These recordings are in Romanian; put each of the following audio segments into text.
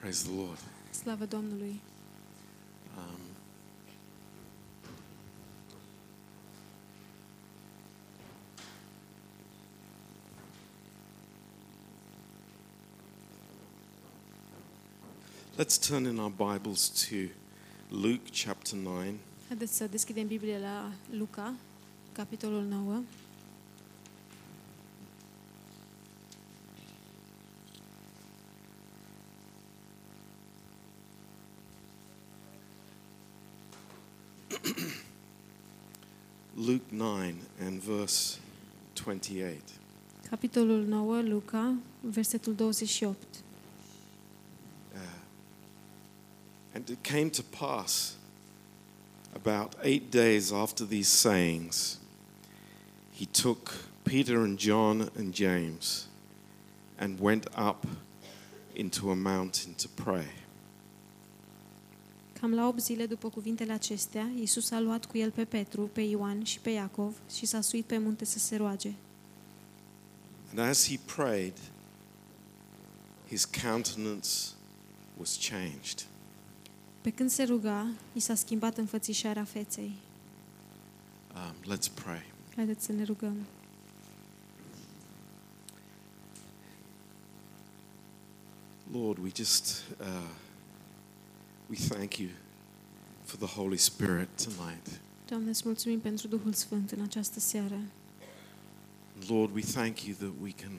Praise the Lord. Slavă Domnului! Um, let's turn in our Bibles to Luke chapter 9. Haideți să deschidem Biblia la Luca, capitolul 9. Luke 9 and verse 28. Capitolul 9, Luca, versetul 28. Uh, and it came to pass about eight days after these sayings, he took Peter and John and James and went up into a mountain to pray. Cam la 8 zile după cuvintele acestea, Iisus a luat cu el pe Petru, pe Ioan și pe Iacov și s-a suit pe munte să se roage. And as he prayed, his countenance was changed. Pe când se ruga, i s-a schimbat înfățișarea feței. Um, let's pray. Haideți să ne rugăm. Lord, we just uh, we thank you for the Holy Spirit tonight. Doamne, îți mulțumim pentru Duhul Sfânt în această seară. Lord, we thank you that we can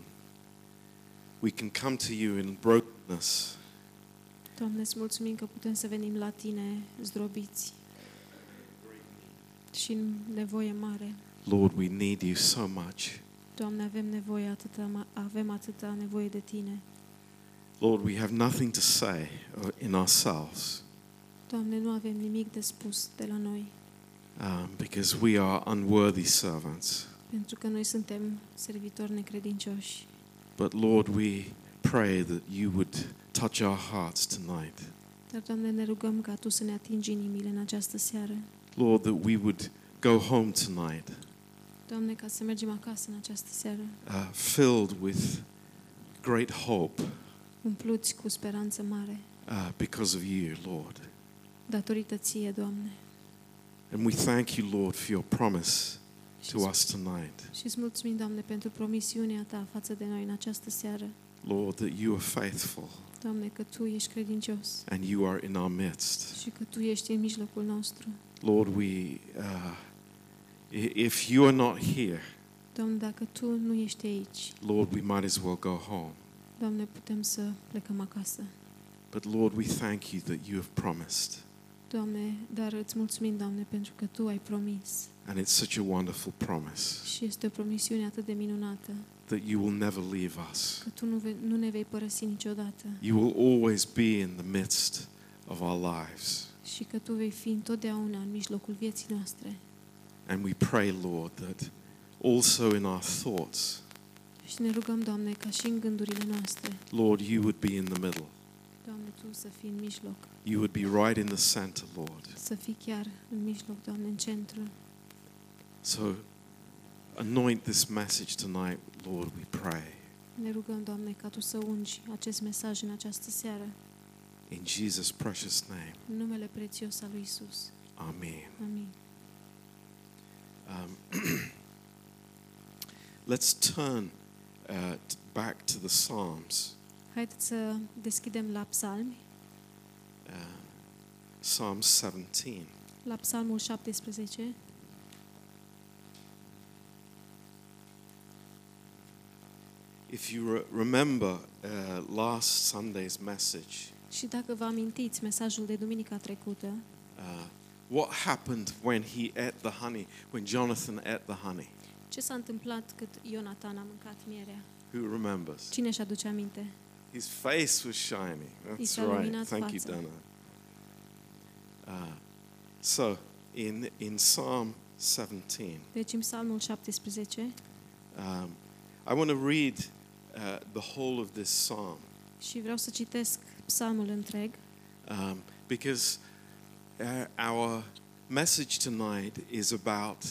we can come to you in brokenness Doamne, îți mulțumim că putem să venim la Tine zdrobiți și în nevoie mare. Lord, we need you so much. Doamne, avem nevoie atâta, ma- avem atâta nevoie de Tine. Lord, we have nothing to say uh, in ourselves Doamne, nu avem nimic de spus de la noi, um, because we are unworthy servants. pentru că noi suntem servitori necredincioși. But Lord, we pray that you would touch our hearts tonight. Dar, Doamne, ne rugăm ca Tu să ne atingi inimile în această seară. Lord, that we would go home tonight Doamne, ca să mergem acasă în această seară, uh, filled with great hope umpluți cu speranță mare, uh, because of you, Lord. datorită Ție, Doamne. And we thank you, Lord, for your promise Și to us tonight. Și îți mulțumim, Doamne, pentru promisiunea Ta față de noi în această seară. Lord, that you are faithful Doamne, că Tu ești credincios and you are in our midst. și că Tu ești în mijlocul nostru. Lord, we, uh, i- if you are not here, Doamne, dacă Tu nu ești aici, Lord, we might as well go home. Doamne, putem să plecăm acasă. But Lord, we thank you that you have promised. Doamne, dar îți mulțumim, Doamne, pentru că Tu ai promis And it's such a wonderful promise și este o promisiune atât de minunată that you will never leave us. că Tu nu, vei, nu ne vei părăsi niciodată You will always be in the midst of our lives. și că Tu vei fi întotdeauna în mijlocul vieții noastre. And we pray, Lord, that also in our thoughts, Și ne rugăm, Doamne, ca și în gândurile noastre, Lord, you would be in the middle. Doamne, Tu să fii în mijloc, You would be right in the center, Lord. să fii chiar în mijloc, Doamne, în centru. So anoint this message tonight, Lord, we pray. Ne rugăm, Doamne, ca Tu să ungi acest mesaj în această seară, In Jesus' precious name. în numele prețios al lui Isus. Amen. Amin. Um, let's turn uh, t- back to the Psalms. Haideți să deschidem la psalmi, Uh, Psalm 17. la psalmul 17. If you re- remember uh, last Sunday's message, Și dacă vă amintiți mesajul de duminica trecută, uh, what happened when he ate the honey, when Jonathan ate the honey? Ce s-a întâmplat cât Ionatan a mâncat mierea? Who remembers? Cine își aduce aminte? His face was shining. That's s-a right. luminat Thank you, fața. Dana. Uh, so, in, in Psalm 17, Deci în psalmul 17 um, I want to read uh, the whole of this psalm și vreau să citesc psalmul întreg, um, because uh, our message tonight is about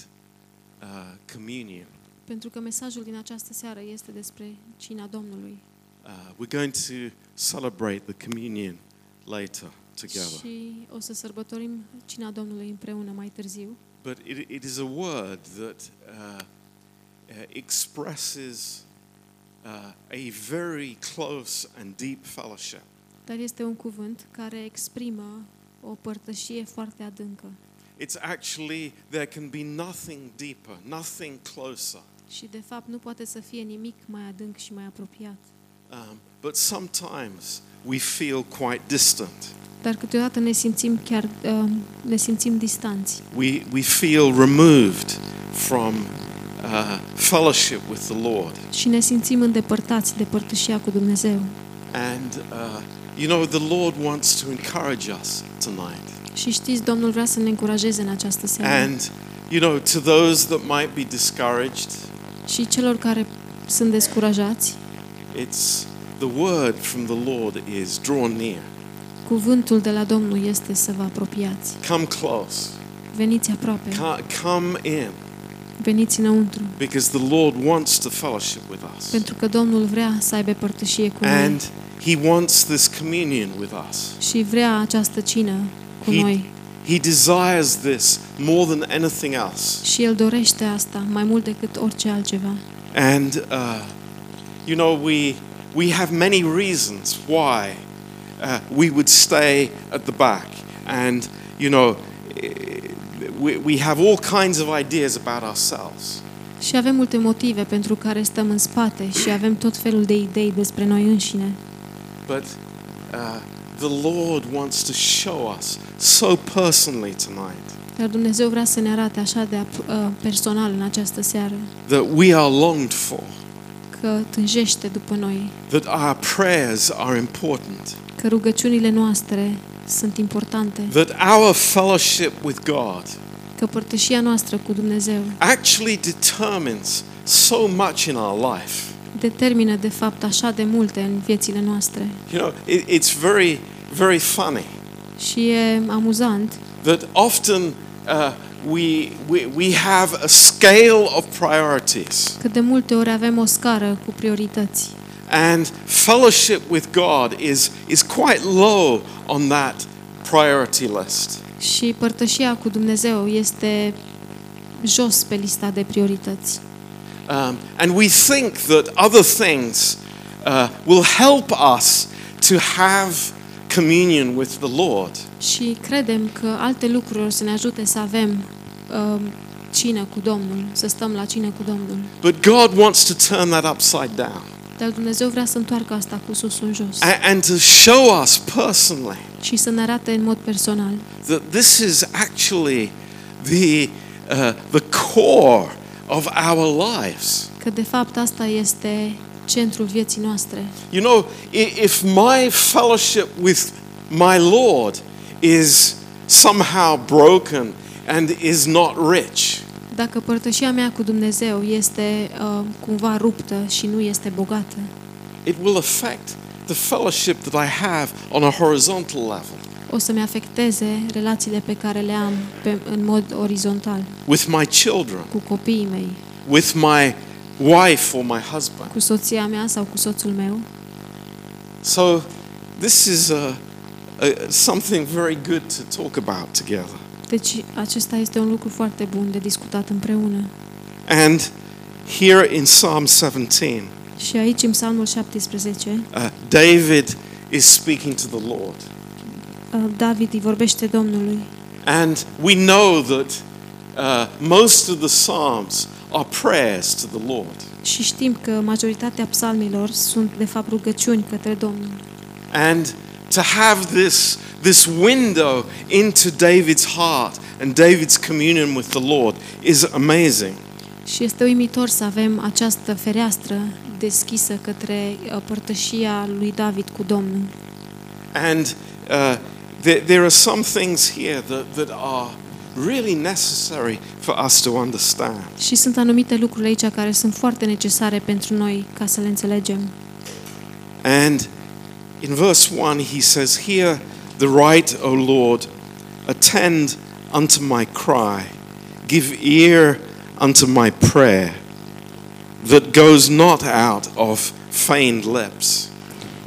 uh, communion. pentru că mesajul din această seară este despre cina Domnului. Uh, we're going to celebrate the communion later together. Și o să sărbătorim cina Domnului împreună mai târziu. But it, it is a word that uh, uh, expresses uh, a very close and deep fellowship. Dar este un cuvânt care exprimă o părtășie foarte adâncă. It's actually, there can be nothing deeper, nothing closer. Și de fapt nu poate să fie nimic mai adânc și mai apropiat. Um, but sometimes we feel quite distant. Dar câteodată ne simțim chiar uh, ne simțim distanți We, we feel removed from uh, fellowship with the Lord. și ne simțim îndepărtați de părtășia cu Dumnezeu. And, uh, you know, the Lord wants to encourage us tonight. Și știți, Domnul vrea să ne încurajeze în această seară. And, you know, to those that might be discouraged, Și celor care sunt descurajați, it's the word from the Lord is draw near. cuvântul de la Domnul este să vă apropiați. Come close. Veniți aproape, Co- Come in. veniți înăuntru, Because the Lord wants to fellowship with us. pentru că Domnul vrea să aibă părtășie cu noi And He wants this communion with us. și vrea această cină cu He, noi. he desires this more than anything else. Și El dorește asta mai mult decât orice altceva. And, uh, you know, we, we have many reasons why uh, we would stay at the back. And, you know, eh, we, we have all kinds of ideas about ourselves. Și avem multe motive pentru care stăm în spate și avem tot felul de idei despre noi înșine. But uh, the Lord wants to show us so personally tonight Dar Dumnezeu vrea să ne arate așa de ap- uh, personal în această seară that we are longed for, că tânjește după noi, that our prayers are important, că rugăciunile noastre sunt importante, that our fellowship with God că părtășia noastră cu Dumnezeu actually determines so much in our life. determină de fapt așa de multe în viețile noastre. You know, it, it's very, very funny Și e amuzant that often uh, we, we, we have a scale of priorities, că de multe ori avem o scară cu priorități and fellowship with God is, is quite low on that priority list. și părtășia cu Dumnezeu este jos pe lista de priorități. Um, and we think that other things uh, will help us to have communion with the Lord. Și credem că alte lucruri o să ne ajute să avem uh, cină cu Domnul, să stăm la cină cu Domnul. But God wants to turn that upside down Dar Dumnezeu vrea să întoarcă asta cu sus în jos and, and to show us personally și să ne arate în mod personal that this is actually the, uh, the core of our lives. că de fapt asta este centrul vieții noastre. You know, i- if my fellowship with my Lord is somehow broken and is not rich, Dacă părtășia mea cu Dumnezeu este uh, cumva ruptă și nu este bogată, it will affect the fellowship that I have on a horizontal level. o să-mi afecteze relațiile pe care le am pe, în mod orizontal. With my children, cu copiii mei, with my wife or my husband. cu soția mea sau cu soțul meu. So, this is a, a, something very good to talk about together. Deci acesta este un lucru foarte bun de discutat împreună. And here in Psalm 17, Și aici, în Psalmul 17, uh, David is speaking to the Lord. uh, David îi vorbește Domnului. And we know that uh, most of the Psalms are prayers to the Lord. Și știm că majoritatea psalmilor sunt, de fapt, rugăciuni către Domnul. And to have this, this window into David's heart and David's communion with the Lord is amazing. Și este uimitor să avem această fereastră deschisă către uh, părtășia lui David cu Domnul. And uh, there, there are some things here that, that are really necessary for us to understand. Și sunt anumite lucruri aici care sunt foarte necesare pentru noi ca să le înțelegem. And in verse 1, he says, Hear the right, O Lord, attend unto my cry, give ear unto my prayer that goes not out of feigned lips.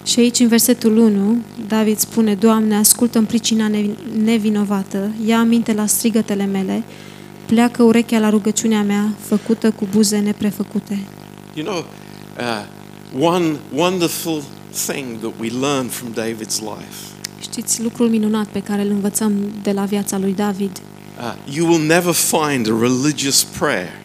Și aici, în versetul 1, David spune, Doamne, ascultă în pricina ne- nevinovată, ia aminte la strigătele mele, pleacă urechea la rugăciunea mea, făcută cu buze neprefăcute. You know, uh, one wonderful thing that we learn from David's life Știți lucrul minunat pe care îl învățăm de la viața lui David uh, you will never find a religious prayer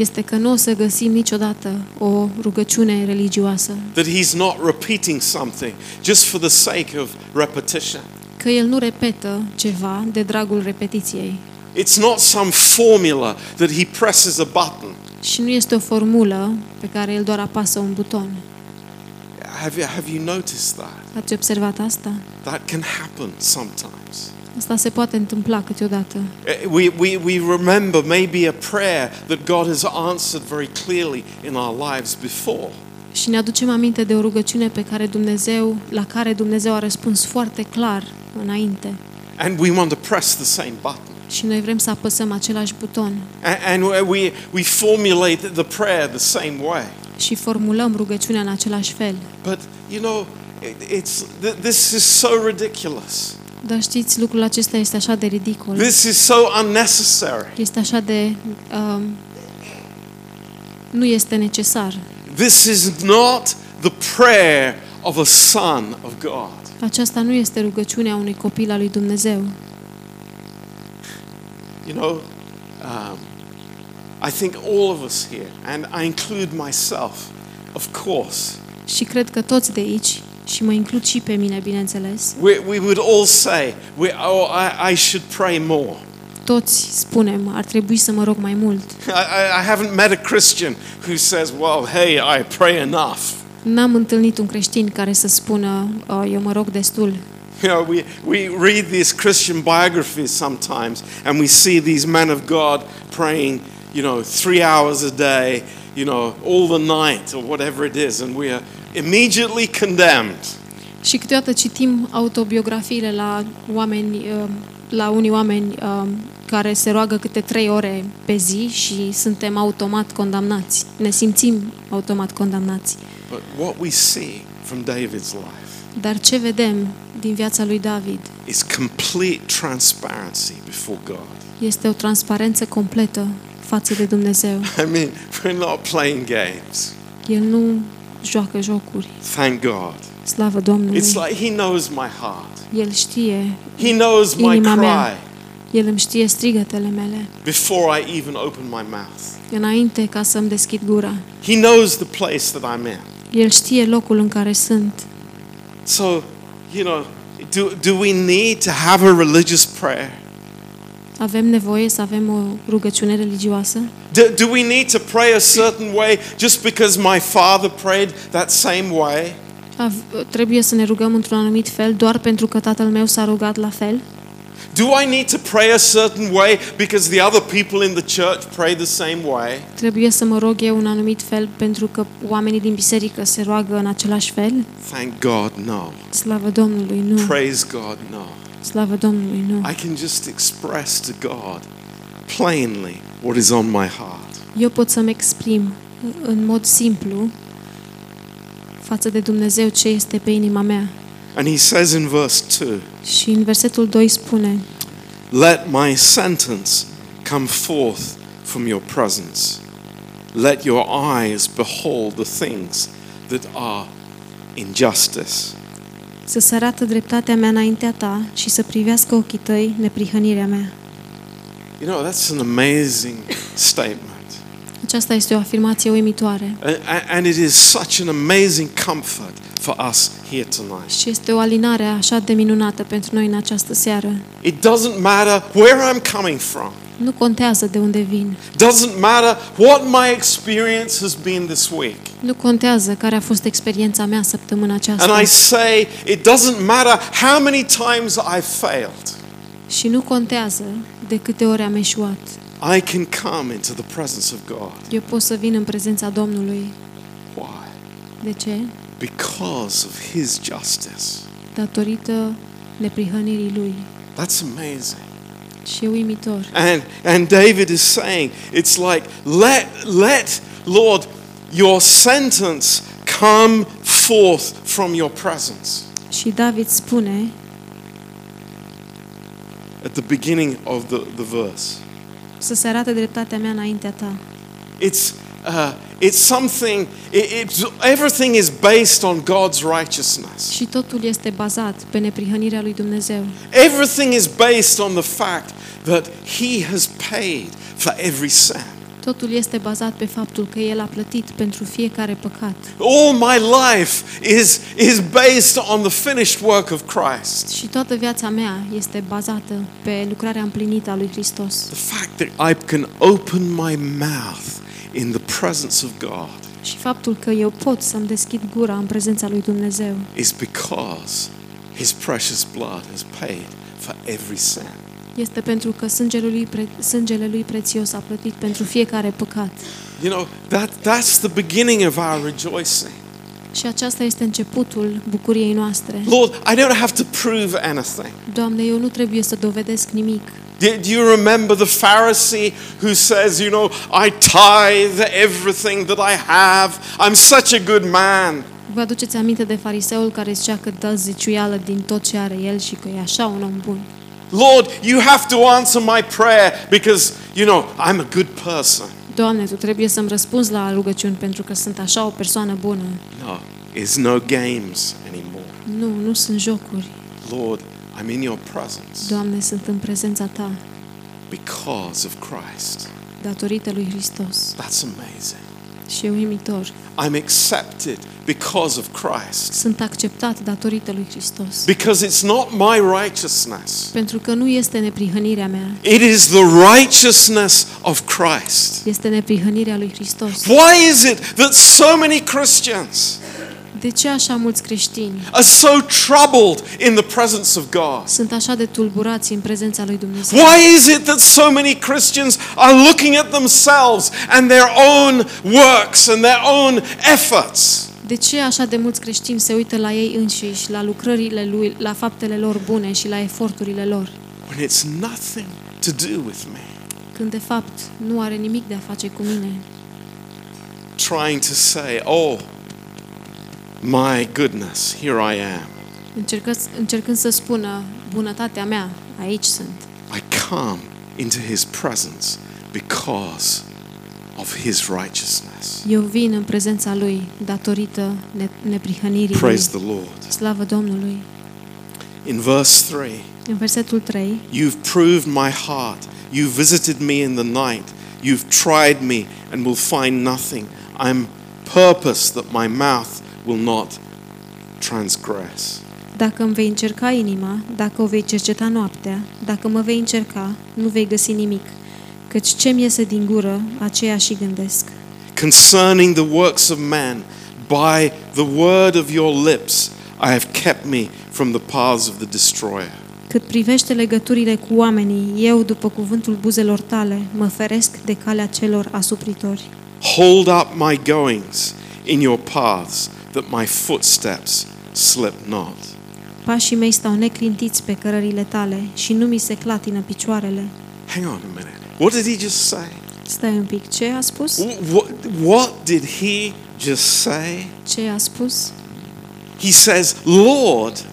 este că nu o să găsim niciodată o rugăciune religioasă, that he's not repeating something just for the sake of repetition. că el nu repetă ceva de dragul repetiției It's not some formula that he presses a button. și nu este o formulă pe care el doar apasă un buton. Have you, have you noticed that? Ați observat asta? That can happen sometimes. Asta se poate întâmpla câteodată. Uh, We, we, we remember maybe a prayer that God has answered very clearly in our lives before. Și ne aducem aminte de o rugăciune pe care Dumnezeu, la care Dumnezeu a răspuns foarte clar înainte. And we want to press the same button. Și noi vrem să apăsăm același buton A- And we, we formulate the prayer the same way. și formulăm rugăciunea în același fel. But, you know, it, it's, th- this is so ridiculous. Dar știți, lucrul acesta este așa de ridicol. This is so unnecessary. Este așa de... Um, nu este necesar. This is not the prayer of a son of God. Aceasta nu este rugăciunea unui copil al lui Dumnezeu. You know, um, I think all of us here, and I include myself, of course, Și cred că toți de aici, și mă includ și pe mine, bineînțeles, we, we would all say, we, oh, I, I should pray more. toți spunem, ar trebui să mă rog mai mult. I, I, haven't met a Christian who says, well, hey, I pray enough. N-am întâlnit un creștin care să spună, "Oh, eu mă rog destul. You know, we, we read these Christian biographies sometimes and we see these men of God praying, you know, three hours a day, you know, all the night or whatever it is, and we are immediately condemned. Și câteodată citim autobiografiile la oameni, uh, la unii oameni uh, care se roagă câte trei ore pe zi și suntem automat condamnați. Ne simțim automat condamnați. But what we see from David's life Dar ce vedem din viața lui David is complete transparency before God. este o transparență completă față de Dumnezeu. I mean, we're not playing games. El nu joacă jocuri. Thank God. Slavă Domnului! It's like He knows my heart. El știe, He knows my cry El îmi știe strigătele mele, before I even open my mouth. înainte ca să-mi deschid gura. He knows the place that I'm in. El știe locul în care sunt. So, you know, do, do we need to have a religious prayer? Avem nevoie să avem o rugăciune religioasă? Do, do we need to pray a certain way just because my father prayed that same way? Av- trebuie să ne rugăm într-un anumit fel doar pentru că tatăl meu s-a rugat la fel? Do I need to pray a certain way because the other people in the church pray the same way? Trebuie să mă rog eu un anumit fel pentru că oamenii din biserică se roagă în același fel? Thank God, no. Slavă Domnului, nu. Praise God, no. Slavă Domnului, nu. I can just express to God plainly what is on my heart. Eu pot să-mi exprim în mod simplu față de Dumnezeu ce este pe inima mea. And he says in verse 2 Și în versetul 2 spune, Let my sentence come forth from your presence. Let your eyes behold the things that are injustice. Să se arată dreptatea mea înaintea ta și să privească ochii tăi neprihănirea mea. You know, that's an amazing statement. Aceasta este o afirmație uimitoare A- a- And it is such an amazing comfort for us here tonight. și este o alinare așa de minunată pentru noi în această seară. It doesn't matter where I'm coming from. Nu contează de unde vin. Doesn't matter what my experience has been this week. Nu contează care a fost experiența mea săptămâna aceasta. And I say it doesn't matter how many times I've failed. Și nu contează de câte ori am eșuat. I can come into the presence of God. Eu pot să vin în prezența Domnului. Why? De ce? Because of His justice. Datorită neprihănirii Lui. That's amazing. Și e uimitor. And and David is saying, it's like, let let Lord your sentence come forth from your presence. Și David spune At the beginning of the, the verse, să se arate dreptatea mea înaintea ta. it's, uh, it's something, it, it's, everything is based on God's righteousness. Și totul este bazat pe neprihănirea lui Dumnezeu. Everything is based on the fact that He has paid for every sin. Totul este bazat pe faptul că El a plătit pentru fiecare păcat. All my life is, is based on the finished work of Christ. Și toată viața mea este bazată pe lucrarea împlinită a lui Hristos. The fact that I can open my mouth in the presence of God Și faptul că eu pot să-mi deschid gura în prezența lui Dumnezeu is because His precious blood has paid for every sin. este pentru că sângele lui, pre- sângele lui prețios a plătit pentru fiecare păcat. You know, that, that's the beginning of our rejoicing. Și aceasta este începutul bucuriei noastre. Lord, I don't have to prove anything. Doamne, eu nu trebuie să dovedesc nimic. Do do you remember the Pharisee who says, you know, I tithe everything that I have. I'm such a good man. Vă aduceți aminte de fariseul care zicea că dă ziciuială din tot ce are el și că e așa un om bun. Lord, you have to answer my prayer because, you know, I'm a good person. Doamne, Tu trebuie să-mi răspunzi la rugăciuni pentru că sunt așa o persoană bună. No, it's no games anymore. Nu, nu sunt jocuri. Lord, I'm in your presence Doamne, sunt în prezența Ta, because of Christ. datorită lui Hristos. That's amazing. Și e uimitor. I'm accepted because of Christ. Sunt acceptat datorită lui Hristos. Because it's not my righteousness. Pentru că nu este neprihănirea mea, It is the righteousness of Christ. este neprihănirea lui Hristos. Why is it that so many Christians De ce așa mulți creștini are so troubled in the presence of God? sunt așa de tulburați în prezența lui Dumnezeu? Why is it that so many Christians are looking at themselves and their own works and their own efforts? De ce așa de mulți creștini se uită la ei înșiși, la lucrările lui, la faptele lor bune și la eforturile lor, when it's nothing to do with me? când de fapt nu are nimic de a face cu mine? Trying to say, oh, my goodness, here I am. Încercă, încercând să spună, bunătatea mea, aici sunt. I come into his presence because of his righteousness. Eu vin în prezența lui datorită ne- neprihănirii lui. Praise the Lord. Slavă Domnului. In verse 3, În versetul 3, you've proved my heart. You've visited me in the night. You've tried me and will find nothing. I'm purpose that my mouth will not transgress. Dacă îmi vei încerca inima, dacă o vei cerceta noaptea, dacă mă vei încerca, nu vei găsi nimic, căci ce-mi iese din gură, aceea și gândesc. Concerning the works of man, by the word of your lips, I have kept me from the paths of the destroyer. Cât privește legăturile cu oamenii, eu, după cuvântul buzelor tale, mă feresc de calea celor asupritori. Hold up my goings in your paths, that my footsteps slip not. Pașii mei stau neclintiți pe cărările tale și nu mi se clatină picioarele. Hang on a minute. What did he just say? Stai un pic, ce a spus? What, what did he just say? Ce a spus? He says, Lord,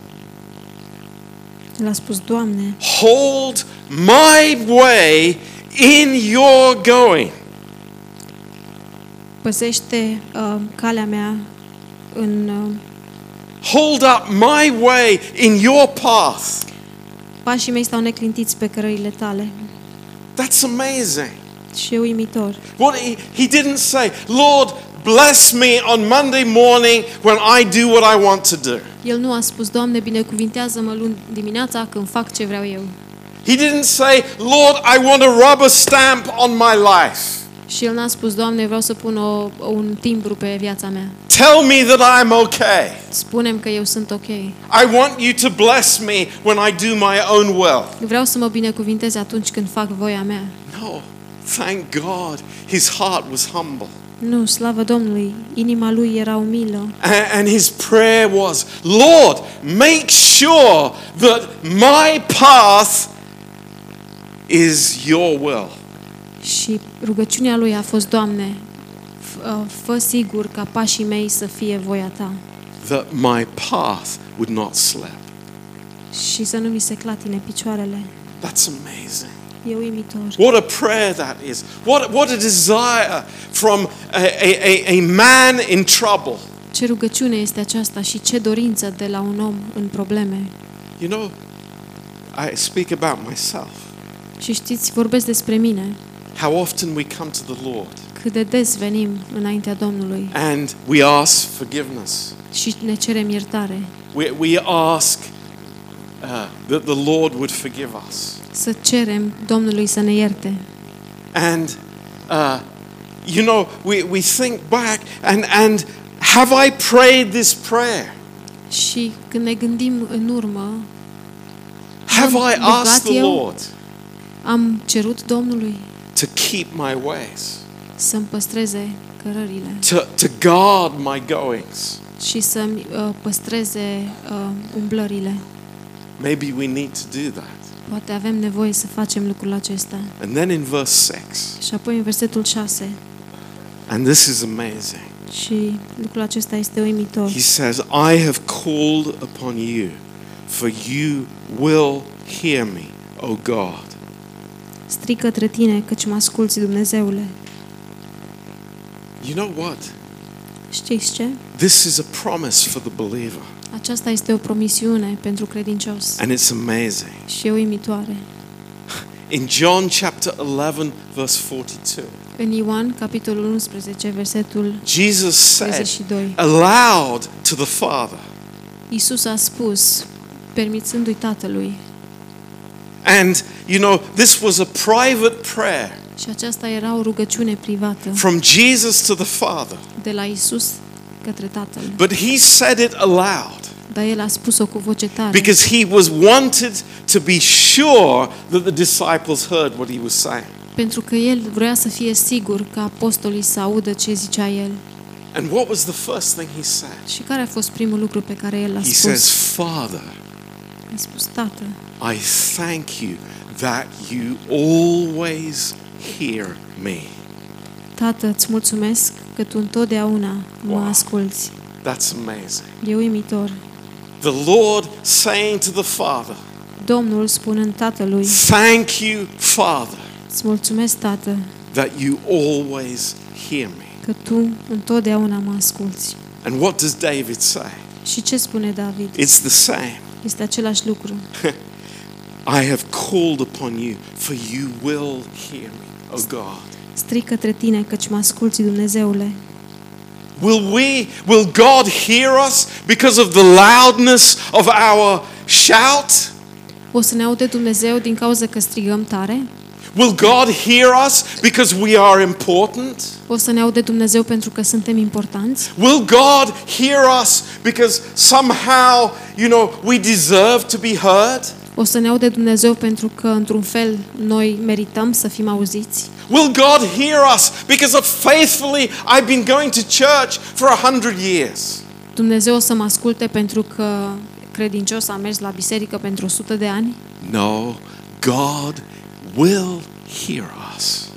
El a spus, Doamne, hold my way in your going. păzește uh, calea mea în uh, Hold up my way in your path. pașii mei stau neclintiți pe cărările tale. That's amazing. Și e uimitor. What he, he didn't say, Lord, bless me on Monday morning when I do what I want to do. El nu a spus, Doamne, binecuvintează-mă luni dimineața când fac ce vreau eu. He didn't say, Lord, I want a rubber stamp on my life. Și el n-a spus, Doamne, vreau să pun o, un timbru pe viața mea. Tell me that I'm okay. Spunem că eu sunt ok. I want you to bless me when I do my own will. Vreau să mă binecuvintezi atunci când fac voia mea. No, thank God his heart was humble. Nu, slavă Domnului, inima lui era umilă And, and his prayer was, Lord, make sure that my path is your will. Și rugăciunea lui a fost, Doamne, f- uh, fă sigur ca pașii mei să fie voia Ta. that my path would not slip. și să nu mi se clatine picioarele. That's amazing. E uimitor. What a prayer that is. What, what a desire from a, a, a, a man in trouble. Ce rugăciune este aceasta și ce dorință de la un om în probleme. You know, I speak about myself. Și știți, vorbesc despre mine, How often we come to the Lord cât de des venim înaintea Domnului and we ask forgiveness. și ne cerem iertare. We, we ask uh, that the Lord would forgive us. Să cerem Domnului să ne ierte. And, uh, you know, we, we think back and, and have I prayed this prayer? Și când ne gândim în urmă, Have Am I asked rugat the eu? Lord am cerut Domnului to keep my ways, să-mi păstreze cărările to, to guard my goings? și să-mi uh, păstreze uh, umblările. Maybe we need to do that. Poate avem nevoie să facem lucrul acesta. And then in verse 6, Și apoi în versetul 6, and this is amazing, și lucrul acesta este uimitor. he says, I have called upon you, for you will hear me, O God. Strig către tine, căci mă asculți, Dumnezeule. You know what? Știți ce? This is a promise for the believer, Aceasta este o promisiune pentru credincios and it's amazing. și e uimitoare. In John chapter 11, verse 42, În Ioan, capitolul 11, versetul Jesus said 32, aloud to the Father, Iisus a spus, permițându-i Tatălui, and you know, this was a private prayer și aceasta era o rugăciune privată from Jesus to the Father, de la Iisus către Tatăl. but he said it aloud Dar el a spus-o cu voce tare, because he was wanted to be sure that the disciples heard what he was saying. pentru că el vrea să fie sigur că apostolii să audă ce zicea el. And what was the first thing he said? Și care a fost primul lucru pe care el l-a He says, spus? Father, A spus, Tată, I thank you that you always hear me. Tată, îți mulțumesc că tu întotdeauna mă Wow. asculți. That's amazing. E uimitor. The Lord saying to the Father, Domnul spunând Tatălui, Thank you, Father, îți mulțumesc, Tată, that you always hear me. că tu întotdeauna mă asculți. And what does David say? Și ce spune David? It's the same. Este același lucru. I have called upon you, for you will hear me, O God. Strig către tine, căci mă asculți, Dumnezeule. Will we, will God hear us because of the loudness of our shout? O să ne aude Dumnezeu din cauza că strigăm tare? Will God hear us because we are important? O să ne aude Dumnezeu pentru că suntem importanți? Will God hear us because somehow, you know, we deserve to be heard? O să ne aude Dumnezeu pentru că, într-un fel, noi merităm să fim auziți? Will God hear us because of faithfully I've been going to church for a hundred years? Dumnezeu o să mă asculte pentru că credincios am mers la biserică pentru 100 de ani? No, God will hear us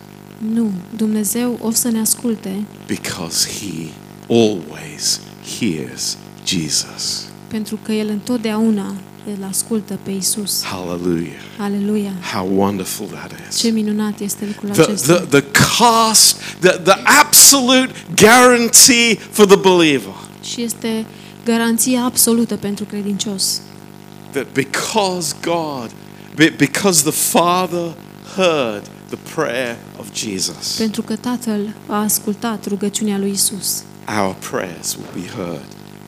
Nu, Dumnezeu o să ne asculte because He always hears Jesus. pentru că El întotdeauna îl ascultă pe Isus. Hallelujah. Aleluia! How wonderful that Ce is. minunat este lucrul The, acesta! the, the cast, the, the absolute guarantee for the believer Și este garanția absolută pentru credincios. that because God, be- because the Father heard the prayer of Jesus, Pentru că Tatăl a ascultat rugăciunea lui Isus. our prayers will be heard.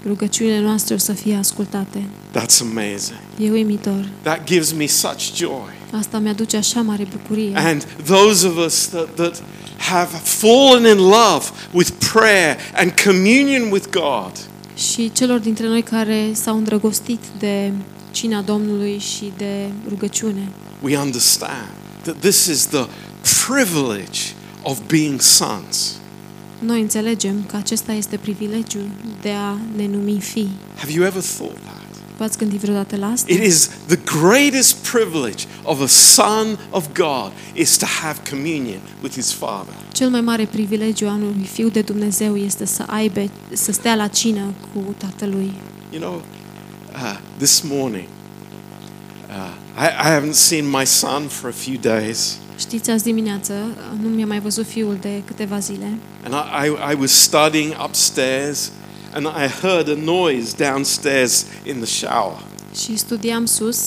Rugăciunile noastre o să fie ascultate. That's amazing. E uimitor. That gives me such joy. Asta mi-aduce așa mare bucurie. And those of us that, that have fallen in love with prayer and communion with God, Și celor dintre noi care s-au îndrăgostit de cina Domnului și de rugăciune, we understand that this is the privilege of being sons. Noi înțelegem că acesta este privilegiul de a ne numi fii. Have you ever thought that? V-ați gândit vreodată la asta? It is the greatest privilege of a son of God is to have communion with his father. Cel mai mare privilegiu al unui fiu de Dumnezeu este să aibă, să stea la cină cu tatălui. You know, uh, this morning, uh, I, I haven't seen my son for a few days, Știți, azi dimineață nu mi-a mai văzut fiul de câteva zile and I, I, I was studying upstairs, and I heard a noise downstairs in the shower. și studiam sus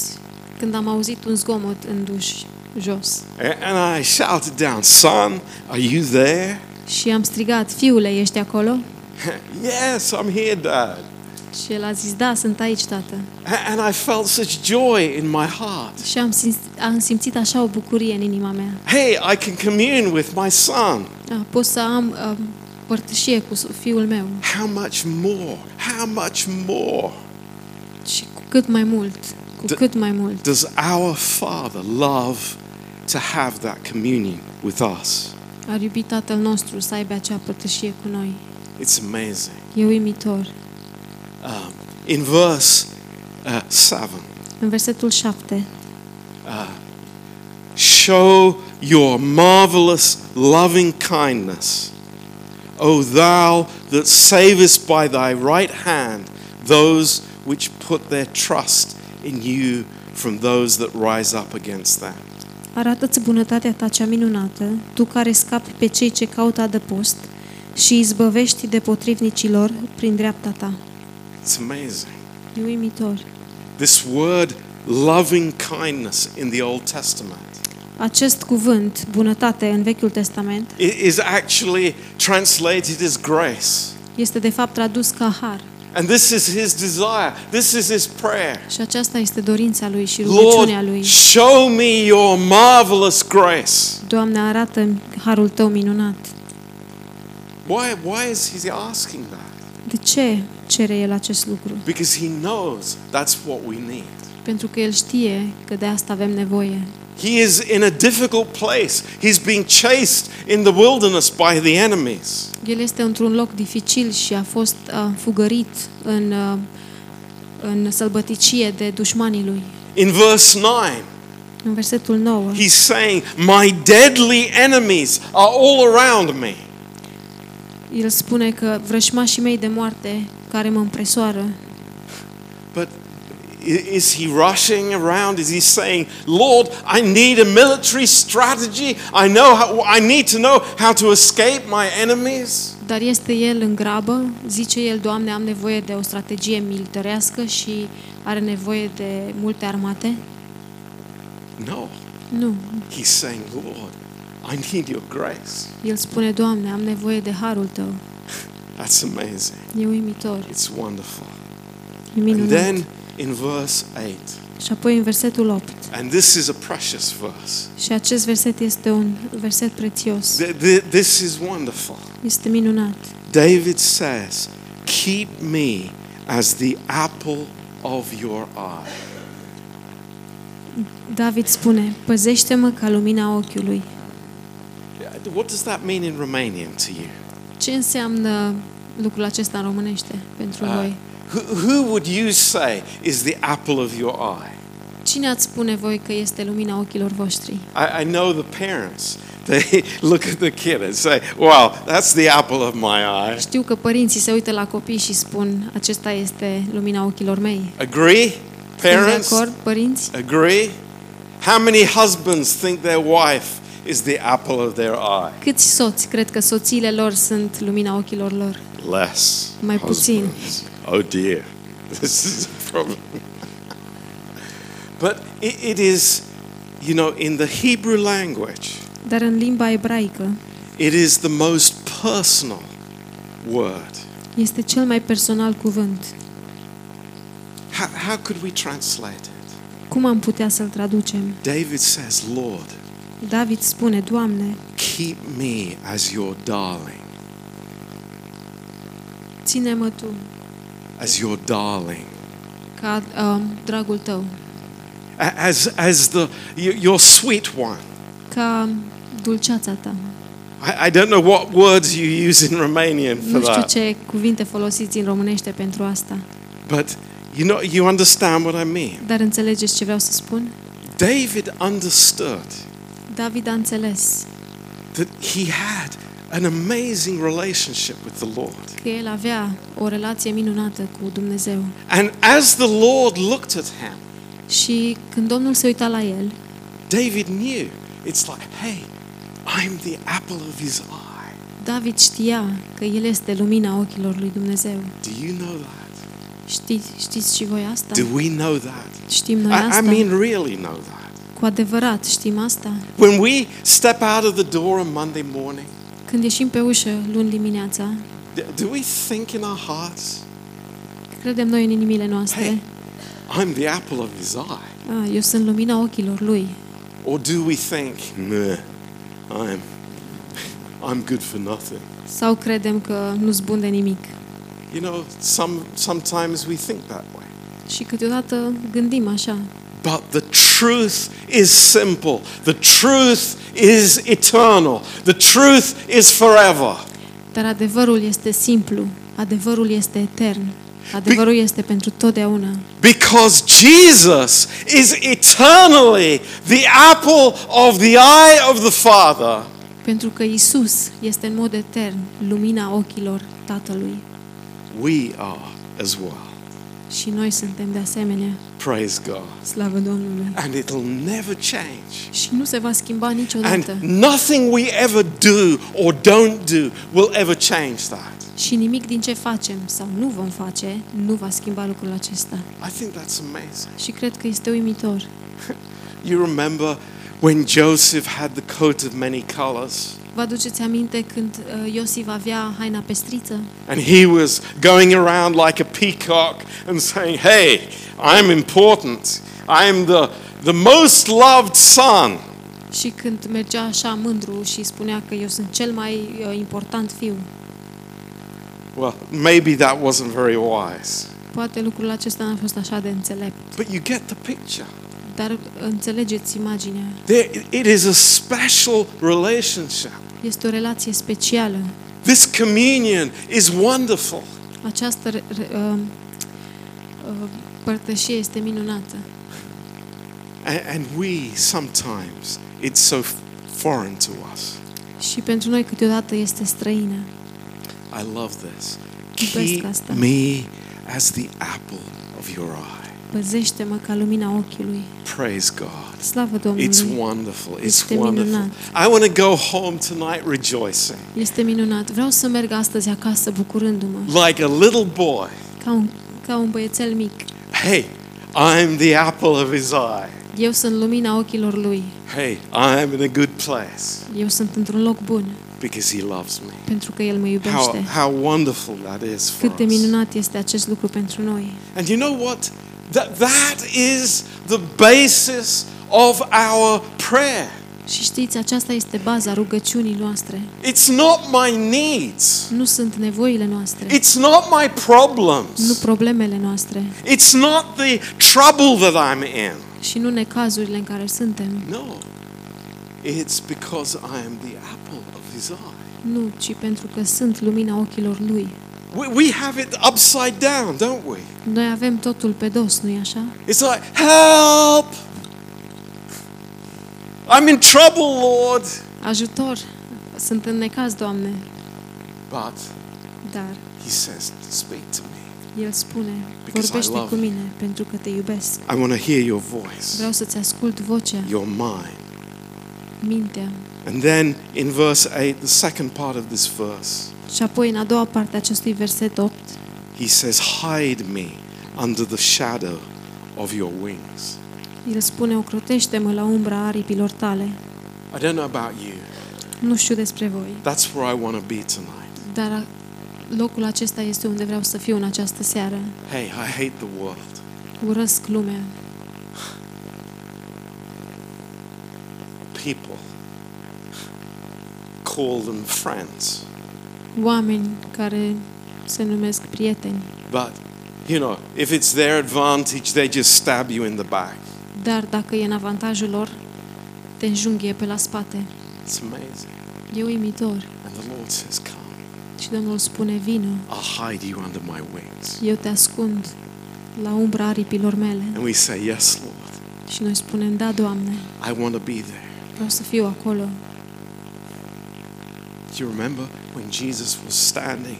când am auzit un zgomot în duș jos. A- And I shouted down, Son, are you there? Și am strigat, fiule, ești acolo? yes, I'm here, Dad. Și el a zis, da, sunt aici, tată. A- And I felt such joy in my heart. Și am, simț, am simțit așa o bucurie în inima mea. Hey, I can commune with my son. Da, pot să am uh, părtășie cu fiul meu How much more? How much more și cu cât mai mult, cu D- cât mai mult. does our Father love to have that communion with us? Ar iubi Tatăl nostru să aibă acea părtășie cu noi. It's amazing. E uimitor. Um, in verse uh, 7, În versetul 7, show your marvelous loving kindness, O thou that savest by thy right hand those which put their trust in you from those that rise up against them. arată-ți bunătatea ta cea minunată, tu care scapi pe cei ce caută adăpost și izbăvești de potrivnicilor prin dreapta ta. It's amazing. E uimitor. This word loving kindness in the Old Testament Acest cuvânt, bunătate, în Vechiul Testament, i- is actually translated as grace. este de fapt tradus ca har. And this is his desire. This is his prayer. Și aceasta este dorința lui și rugăciunea lui. Lord, show me your marvelous grace. Doamne, arată harul tău minunat. Why, why is he asking that? De ce cere el acest lucru? Because he knows that's what we need. Pentru că el știe că de asta avem nevoie. He is in a difficult place. He's being chased in the wilderness by the enemies. El este într-un loc dificil și a fost uh, fugărit în, uh, în sălbăticie de dușmanii lui. In verse 9, În versetul 9, he's saying, My deadly enemies are all around me. El spune că vrășmașii mei de moarte care mă împresoară, But i- is he rushing around? Is he saying, Lord, I need a military strategy? I know how, I need to know how to escape my enemies? dar este el în grabă, zice el, Doamne, am nevoie de o strategie militarească și are nevoie de multe armate? No. Nu. He's saying, Lord, I need your grace. El spune, Doamne, am nevoie de harul tău. That's amazing. E uimitor, It's wonderful. e And minunat. then in verse 8, Și apoi în versetul 8. and this is a precious verse. Și acest verset este un verset prețios. Th- th- This is wonderful. Este minunat. David says, Keep me as the apple of your eye. David spune, păzește-mă ca lumina ochiului. What does that mean in Romanian to you? Ce înseamnă lucrul acesta în românește pentru Uh, voi? who, who would you say is the apple of your eye? Cine ați spune voi că este lumina ochilor voștri? I, I know the parents. They look at the kid and say, Wow, that's the apple of my eye. Știu că părinții se uită la copii și spun, acesta este lumina ochilor mei. Agree? Sunt de Parents? acord, părinți? Agree? How many husbands think their wife is the apple of their eye? Câți soți cred că soțiile lor sunt lumina ochilor lor? Less. Mai puțin. husbands. Oh dear. This is a problem. but it, it is, you know, in the Hebrew language, Dar în limba ebraică it is the most personal word. este cel mai personal cuvânt. How, how could we translate it? Cum am putea să-l traducem? David says, Lord, David spune, Doamne, keep me as your darling, ține-mă Tu as your darling. ca um, dragul Tău, A- As, as the, y- your sweet one. ca dulceața Ta. I, I don't know what words you use in Romanian for Nu știu that. ce cuvinte folosiți în românește pentru asta. But You know, you understand what I mean? Dar înțelegeți ce vreau să spun? David understood David a înțeles that he had an amazing relationship with the Lord. că el avea o relație minunată cu Dumnezeu. And as the Lord looked at him, Și când Domnul se uita la el, David knew it's like, hey, I'm the apple of his eye. David știa că el este lumina ochilor lui Dumnezeu. Do you know that? Știți, știți și voi asta? Do we know that? Știm noi I, asta? I mean, really know that. Cu adevărat știm asta? When we step out of the door on Monday morning, Când ieșim pe ușă luni dimineața, d- do we think in our hearts, credem noi în inimile noastre, hey, I'm the apple of his eye? a, eu sunt lumina ochilor lui. Or do we think, nah, I'm, I'm good for nothing? Sau credem că nu-s bun de nimic. You know, some, sometimes we think that way. Și câteodată gândim așa. But the truth is simple. The truth is eternal. The truth is forever. Dar adevărul este simplu, adevărul este etern, adevărul este pentru totdeauna. Because Jesus is eternally the apple of the eye of the Father. Pentru că Isus este în mod etern lumina ochilor Tatălui. We are as well. Și noi suntem de asemenea. Praise God. Slavă Domnului. And it'll never change. Și nu se va schimba And niciodată. nothing we ever do or don't do will ever change that. Și nimic din ce facem sau nu vom face nu va schimba lucrul acesta. I think that's amazing. Și cred că este uimitor. You remember when Joseph had the coat of many colors Vă aduceți aminte când uh, Iosif avea haina pestriță and he was going around like a peacock and saying, Hey, I'm important. I'm the, the most loved son. și când mergea așa mândru și spunea că eu sunt cel mai uh, important fiu. Well, maybe that wasn't very wise. Poate lucrul acesta n-a fost așa de înțelept, But you get the picture. Dar înțelegeți imaginea. There, it is a special relationship. Este o relație specială. This communion is wonderful. Această re- re- uh, uh, părtășie este minunată. And, and we sometimes, it's so f- foreign to us. Și pentru noi câteodată este străină. I love this. Iubesc Keep asta. me as the apple of your eye. Păzește-mă ca lumina ochiului. Praise God. Slavă It's Domnului! wonderful. It's Este wonderful. minunat. I want to go home tonight rejoicing. Este minunat. Vreau să merg astăzi acasă bucurându-mă, Like a little boy. ca un, ca un băiețel mic. Hey, I'm the apple of his eye. Eu sunt lumina ochilor lui. Hey, I'm in a good place Eu sunt într-un loc bun, because he loves me. pentru că El mă How, iubește. how wonderful that is for Cât de us. minunat este acest lucru pentru noi. And you know what? That, that is the basis of our prayer. Și știți, aceasta este baza rugăciunii noastre. It's not my needs. Nu sunt nevoile noastre, It's not my nu problems. problemele noastre It's not the trouble that I'm in. și nu necazurile în care suntem. No. It's because I am the apple of his eye. Nu, ci pentru că sunt lumina ochilor lui. We, we have it upside down, don't we? Noi avem totul pe dos, nu-i așa? It's like, help! I'm in trouble, Lord. Ajutor! Sunt în necaz, Doamne. But Dar he says, speak to me. El spune, Because I vorbește love cu mine pentru că te iubesc. I want to hear your voice, Vreau să-ți ascult vocea, your mind. Mintea. And then in verse 8, the second part of this verse, Și apoi, în a doua parte a acestui verset 8, he says, Hide me under the shadow of your wings. el spune, ocrotește-mă la umbra aripilor tale. I don't know about you. Nu știu despre voi, That's where I want to be tonight. dar a- locul acesta este unde vreau să fiu în această seară. Hey, I hate the world. Urăsc lumea, People call them friends. oameni care se numesc prieteni, But, you know, if it's their advantage, they just stab you in the back. dar dacă e în avantajul lor, te înjunghie pe la spate. It's amazing. E uimitor. And the Lord says, Come, Și Domnul spune, vină, I'll hide you under my wings. eu te ascund la umbra aripilor mele. And we say, Yes, Lord, Și noi spunem, da, Doamne, I want to be there. Vreau să fiu acolo. Do you remember when Jesus was standing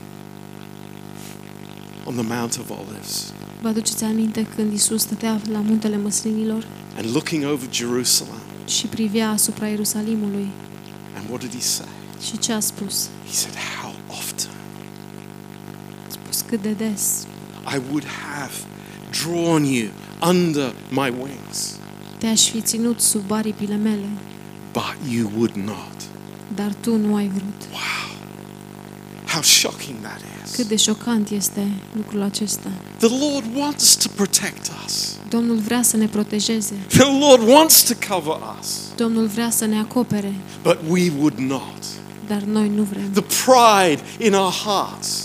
on the Mount of Olives Vă aduceți aminte când Isus stătea la muntele măslinilor and looking over Jerusalem? și privea asupra Ierusalimului? And what did he say? Și ce a spus? He said, How often A spus cât de des I would have drawn you under my wings, te-aș fi ținut sub aripile mele, but you would not. dar tu nu ai vrut. Wow. How shocking that Cât is. de șocant este lucrul acesta. The Lord wants to protect us. Domnul vrea să ne protejeze. The Lord wants to cover us, Domnul vrea să ne acopere, but we would not. dar noi nu vrem. The pride in our hearts.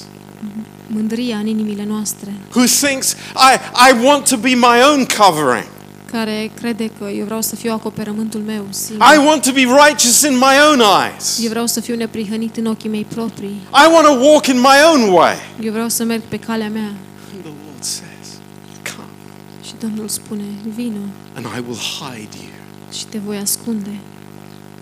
Mândria în inimile noastre, who thinks, I, I want to be my own covering. Care crede că eu vreau să fiu acoperământul meu singur. I want to be righteous in my own eyes. Eu vreau să fiu neprihănit în ochii mei proprii. I want to walk in my own way. Eu vreau să merg pe calea mea. And the Lord says, Come, Și Domnul spune, vină and I will hide you și te voi ascunde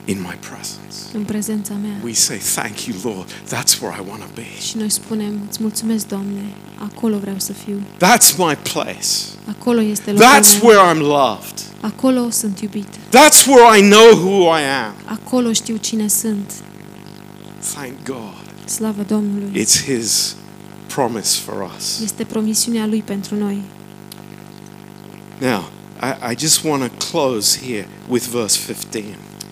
in my presence. în prezența mea. We say, Thank you, Lord. That's where I want to be. Și noi spunem, îți mulțumesc, Doamne, acolo vreau să fiu. That's my place. Acolo este locul That's meu. where I'm loved. Acolo sunt iubit. That's where I know who I am. Acolo știu cine sunt. Thank God. Slavă Domnului. It's His promise for us. Este promisiunea Lui pentru noi. Now, I, I just want to close here with verse 15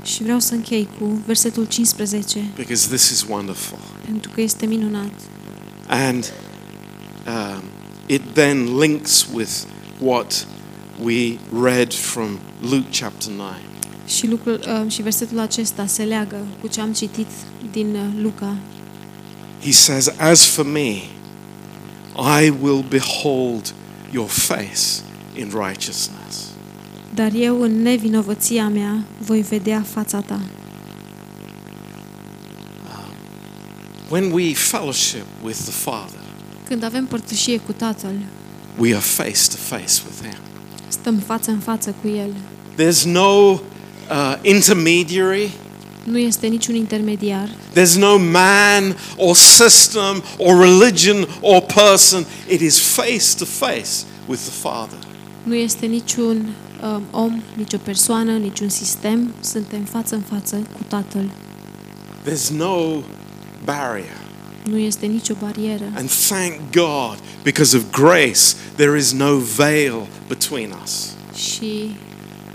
Și vreau să închei cu versetul 15, because this is wonderful. pentru că este minunat. And um, it then links with what we read from Luke chapter 9. Și, lucrul, uh, și versetul acesta se leagă cu ce am citit din uh, Luca. He says, As for me, I will behold your face in righteousness. Dar eu, în nevinovăția mea, voi vedea fața ta. When we fellowship with the Father, Când avem părtășie cu Tatăl, we are face to face with Him. stăm față în față cu El. There's no uh, intermediary. Nu este niciun intermediar, There's no man or system or religion or person. It is face to face with the Father. nu este niciun um, om, nicio persoană, niciun sistem. Suntem față în față cu Tatăl. There's no barrier. Nu este nicio barieră. And thank God, because of grace, there is no veil between us. Și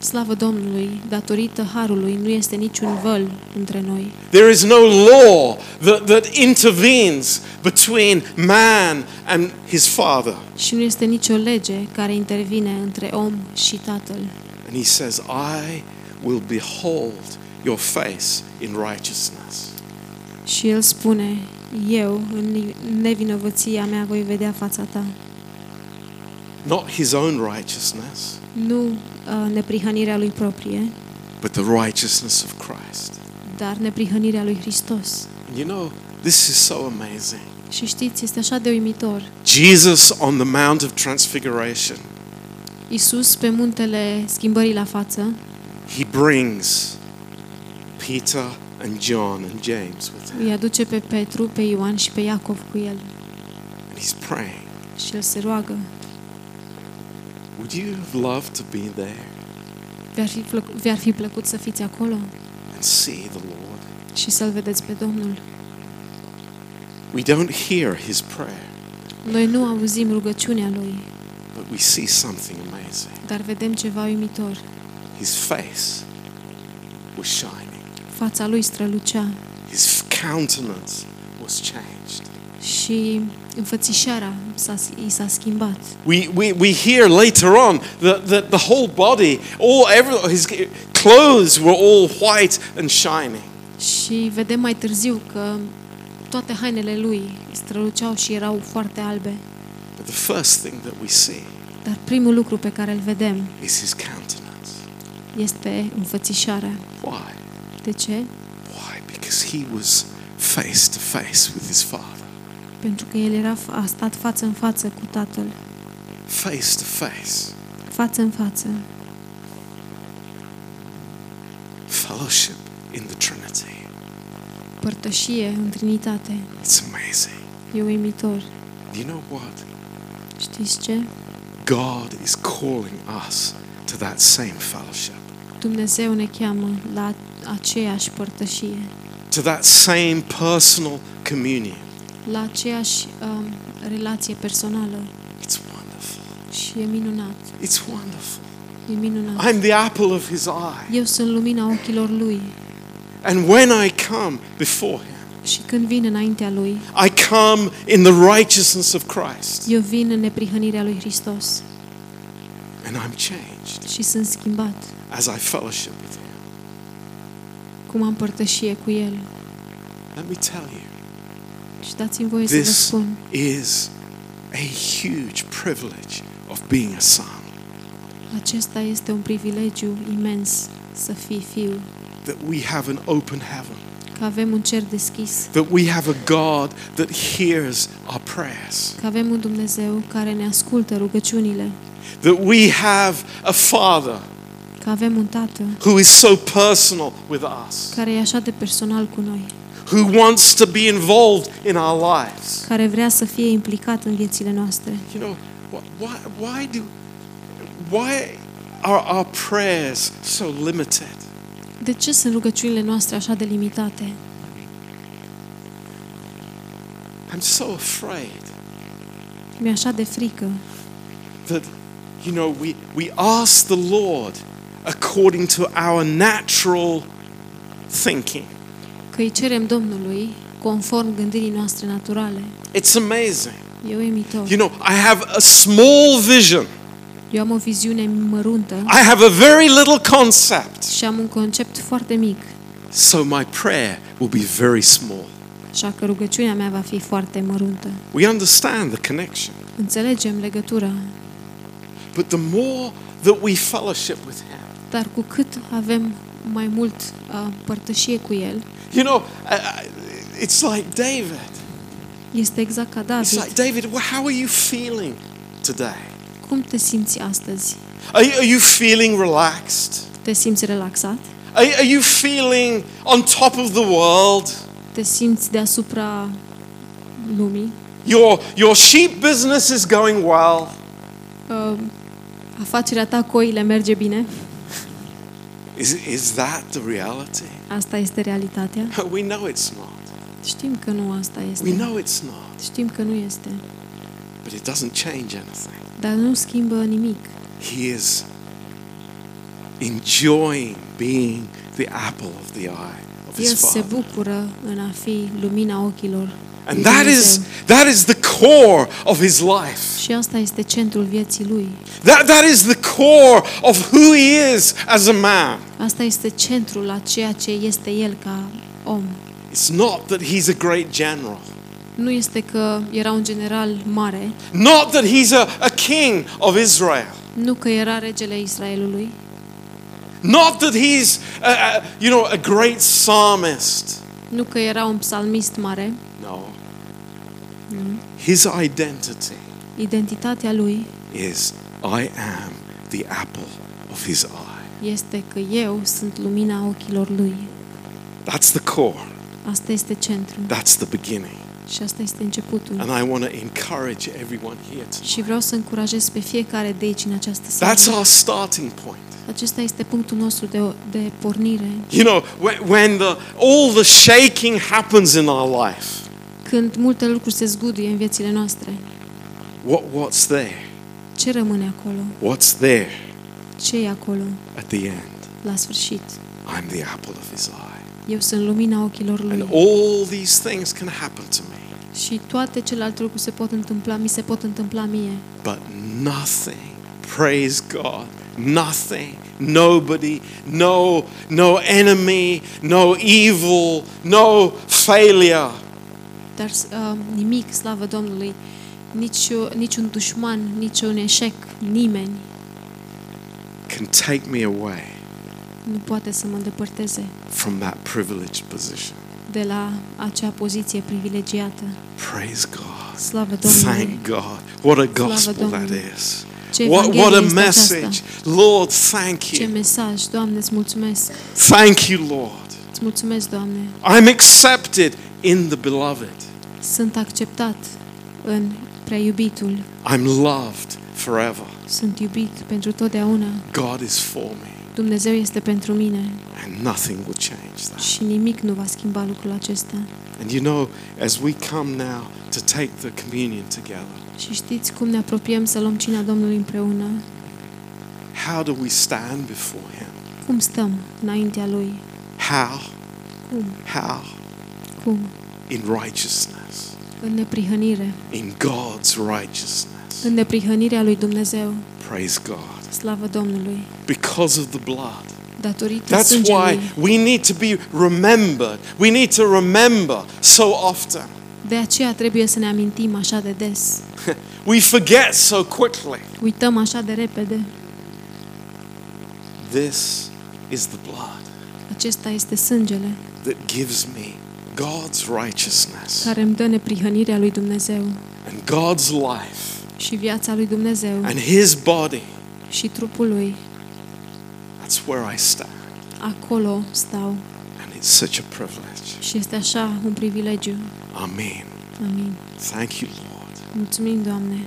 slavă Domnului, datorită harului, nu este niciun văl între noi. There is no law that, that intervenes between man and his Father. Și nu este nicio lege care intervine între om și Tatăl. And he says, I will behold your face in righteousness. Și el spune, eu, în nevinovăția mea, voi vedea fața ta. Not his own righteousness, Nu uh, neprihănirea lui proprie, but the righteousness of Christ. dar neprihănirea lui Hristos. And you know, this is so amazing. Și știți, este așa de uimitor. Jesus on the Mount of Transfiguration, Isus pe muntele schimbării la față he brings Peter and John and James with him. îi aduce pe Petru, pe Ioan și pe Iacov cu el. And he's praying. Și el se roagă. Would you have loved to be there Vi-ar fi, plăcut, vi-ar fi plăcut să fiți acolo and see the Lord? și să-L vedeți pe Domnul. We don't hear his prayer, Noi nu auzim rugăciunea Lui, but we see something amazing. dar vedem ceva uimitor. His face was shining, Fața Lui strălucea his countenance was changed. Și înfățișarea s-a, i s-a schimbat. We, we, we hear later on that, that the whole body, all every, his clothes were all white and shining. Și vedem mai târziu că toate hainele Lui străluceau și erau foarte albe. But the first thing that we see Dar primul lucru pe care îl vedem is his countenance. este înfățișarea. Why? De ce? Why? Because he was face to face with his father. Pentru că El era, a stat față în față cu Tatăl. face to face. față în față, Fellowship in the Trinity. părtășie în Trinitate. It's amazing. E uimitor. You know what? Știți ce? God is calling us to that same fellowship, Dumnezeu ne cheamă la aceeași părtășie, to that same personal communion. La aceeași um, relație personală It's wonderful. și e minunat. It's wonderful. E minunat. I'm the apple of his eye. Eu sunt lumina ochilor Lui And when I come before him, și când vin înaintea Lui, I come in the righteousness of Christ. eu vin în neprihănirea Lui Hristos And I'm changed și sunt schimbat, as I fellowship with him. cum am părtășie cu El. Let me tell you, Și dați-mi voie să vă this spun, is a huge privilege of being a son. acesta este un privilegiu imens să fii fiu, That we have an open heaven. că avem un cer deschis, That we have a God that hears our prayers. că avem un Dumnezeu care ne ascultă rugăciunile, That we have a Father că avem un Tată who is so personal with us. care e așa de personal cu noi, Who wants to be involved in our lives. care vrea să fie implicat în viețile noastre. You know, wh- why, why do, why are our prayers so limited? De ce sunt rugăciunile noastre așa de limitate? I'm so afraid Mi-e așa de frică that, you know, we, we ask the Lord according to our natural thinking. Că îi cerem Domnului conform gândirii noastre naturale. It's amazing. E uimitor. You know, I have a small vision, Eu am o viziune măruntă I have a very little concept. și am un concept foarte mic, So my prayer will be very small. așa că rugăciunea mea va fi foarte măruntă. We understand the connection. Înțelegem legătura, But the more that we fellowship with Him, dar cu cât avem mai mult uh, părtășie cu El, you know, uh, uh, it's like David. este exact ca It's David. like, David, well, how are you feeling today? Cum te simți astăzi? Are you, are you feeling relaxed? Te simți relaxat? Are, are you feeling on top of the world? Te simți deasupra lumii? Your, your sheep business is going well. Uh, afacerea ta cu oile merge bine? Is, is that the reality? Asta este realitatea? We know it's not. Știm că nu asta We este. know it's not. Știm că nu este. But it doesn't change anything. Dar nu schimbă nimic. He is enjoying being the apple of the eye of El his se father. bucură în a fi lumina ochilor. And lui that is Dumnezeu. that is the core of his life. Și asta este centrul vieții lui. That that is the core of who he is as a man. Asta este centrul a ceea ce este el ca om. It's not that he's a great general. Nu este că era un general mare, Not that he's a, a king of Israel. nu că era regele Israelului, Not that he's a, a, you know a great psalmist. nu că era un psalmist mare. No. His identity Identitatea lui is I am the apple of his eye. este că eu sunt lumina ochilor lui. That's the core. Asta este centrul That's the beginning. și asta este începutul. And I want to encourage everyone here tonight. Și vreau să încurajez pe fiecare de aici în această seară. That's our starting point. Acesta este punctul nostru de, de pornire. You know, when, when the, all the shaking happens in our life, Când multe lucruri se zguduie în viețile noastre, what, what's there? ce rămâne acolo? What's there Ce e acolo at the end? la sfârșit? I'm the apple of his eye. Eu sunt lumina ochilor And lui. all these things can happen to me. Și toate celelalte lucruri se pot întâmpla, mi se pot întâmpla mie. But nothing, praise God, nothing, nobody, no, no enemy, no evil, no failure Dar uh, nimic, slavă Domnului, nici, niciun dușman, niciun eșec, nimeni can take me away nu poate să mă îndepărteze from that privileged position. de la acea poziție privilegiată. Praise God. Slavă Domnului! Thank God. What a gospel that Domnului. is. Ce What, what Evanghelie a este aceasta! message. Lord, thank Ce you. mesaj! Doamne, îți mulțumesc! Thank you, Lord. Îți mulțumesc, Doamne! I'm accepted in the beloved. Sunt acceptat în prea iubitul. I'm loved forever. Sunt iubit pentru totdeauna. God is for me, Dumnezeu este pentru mine and nothing will change that. și nimic nu va schimba lucrul acesta. And you know, as we come now to take the communion together, Și știți cum ne apropiem să luăm cina Domnului împreună? how do we stand before Him? Cum stăm înaintea Lui? How? Cum? How? Cum? In righteousness, În neprihănire. in God's righteousness. În neprihănirea lui Dumnezeu. Praise God. Slavă Domnului. Because of the blood. Datorită That's why we need to be remembered. We need to remember so often. De aceea trebuie să ne amintim așa de des. We forget so quickly. Uităm așa de repede. This is the blood Acesta este sângele that gives me God's righteousness care îmi dă neprihănirea lui Dumnezeu and God's life și viața lui Dumnezeu and His body. și trupul lui. That's where I stand. Acolo stau And it's such a privilege. și este așa un privilegiu. Amen. Amin. Thank you, Lord. Mulțumim, Doamne.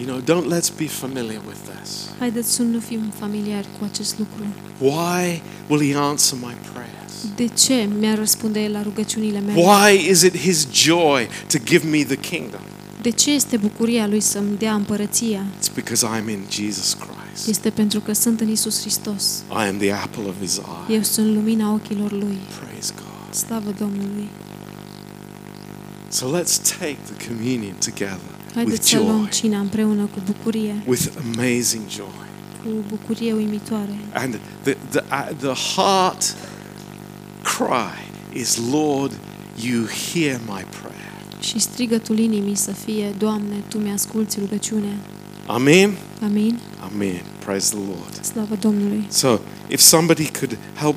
You know, don't let's be familiar with this. Haideți să nu fim familiari cu acest lucru. Why will He answer my prayers? De ce mi-ar răspunde El la rugăciunile mele? Why is it His joy to give me the kingdom? De ce este bucuria Lui să-mi dea împărăția? It's because I'm in Jesus Christ. Este pentru că sunt în Isus Hristos. I am the apple of His eye. Eu sunt lumina ochilor Lui. Praise God. Slavă Domnului! So let's take the communion together with Haideți să luăm joy, cina împreună cu bucurie, with amazing joy. cu bucurie uimitoare. And the, the, uh, the heart cry is, Lord, you hear my prayer. Și strigătul inimii să fie, Doamne, Tu mi-asculți rugăciunea. Amen. Amin? Amen. Praise the Lord. Slavă Domnului! So, if somebody could help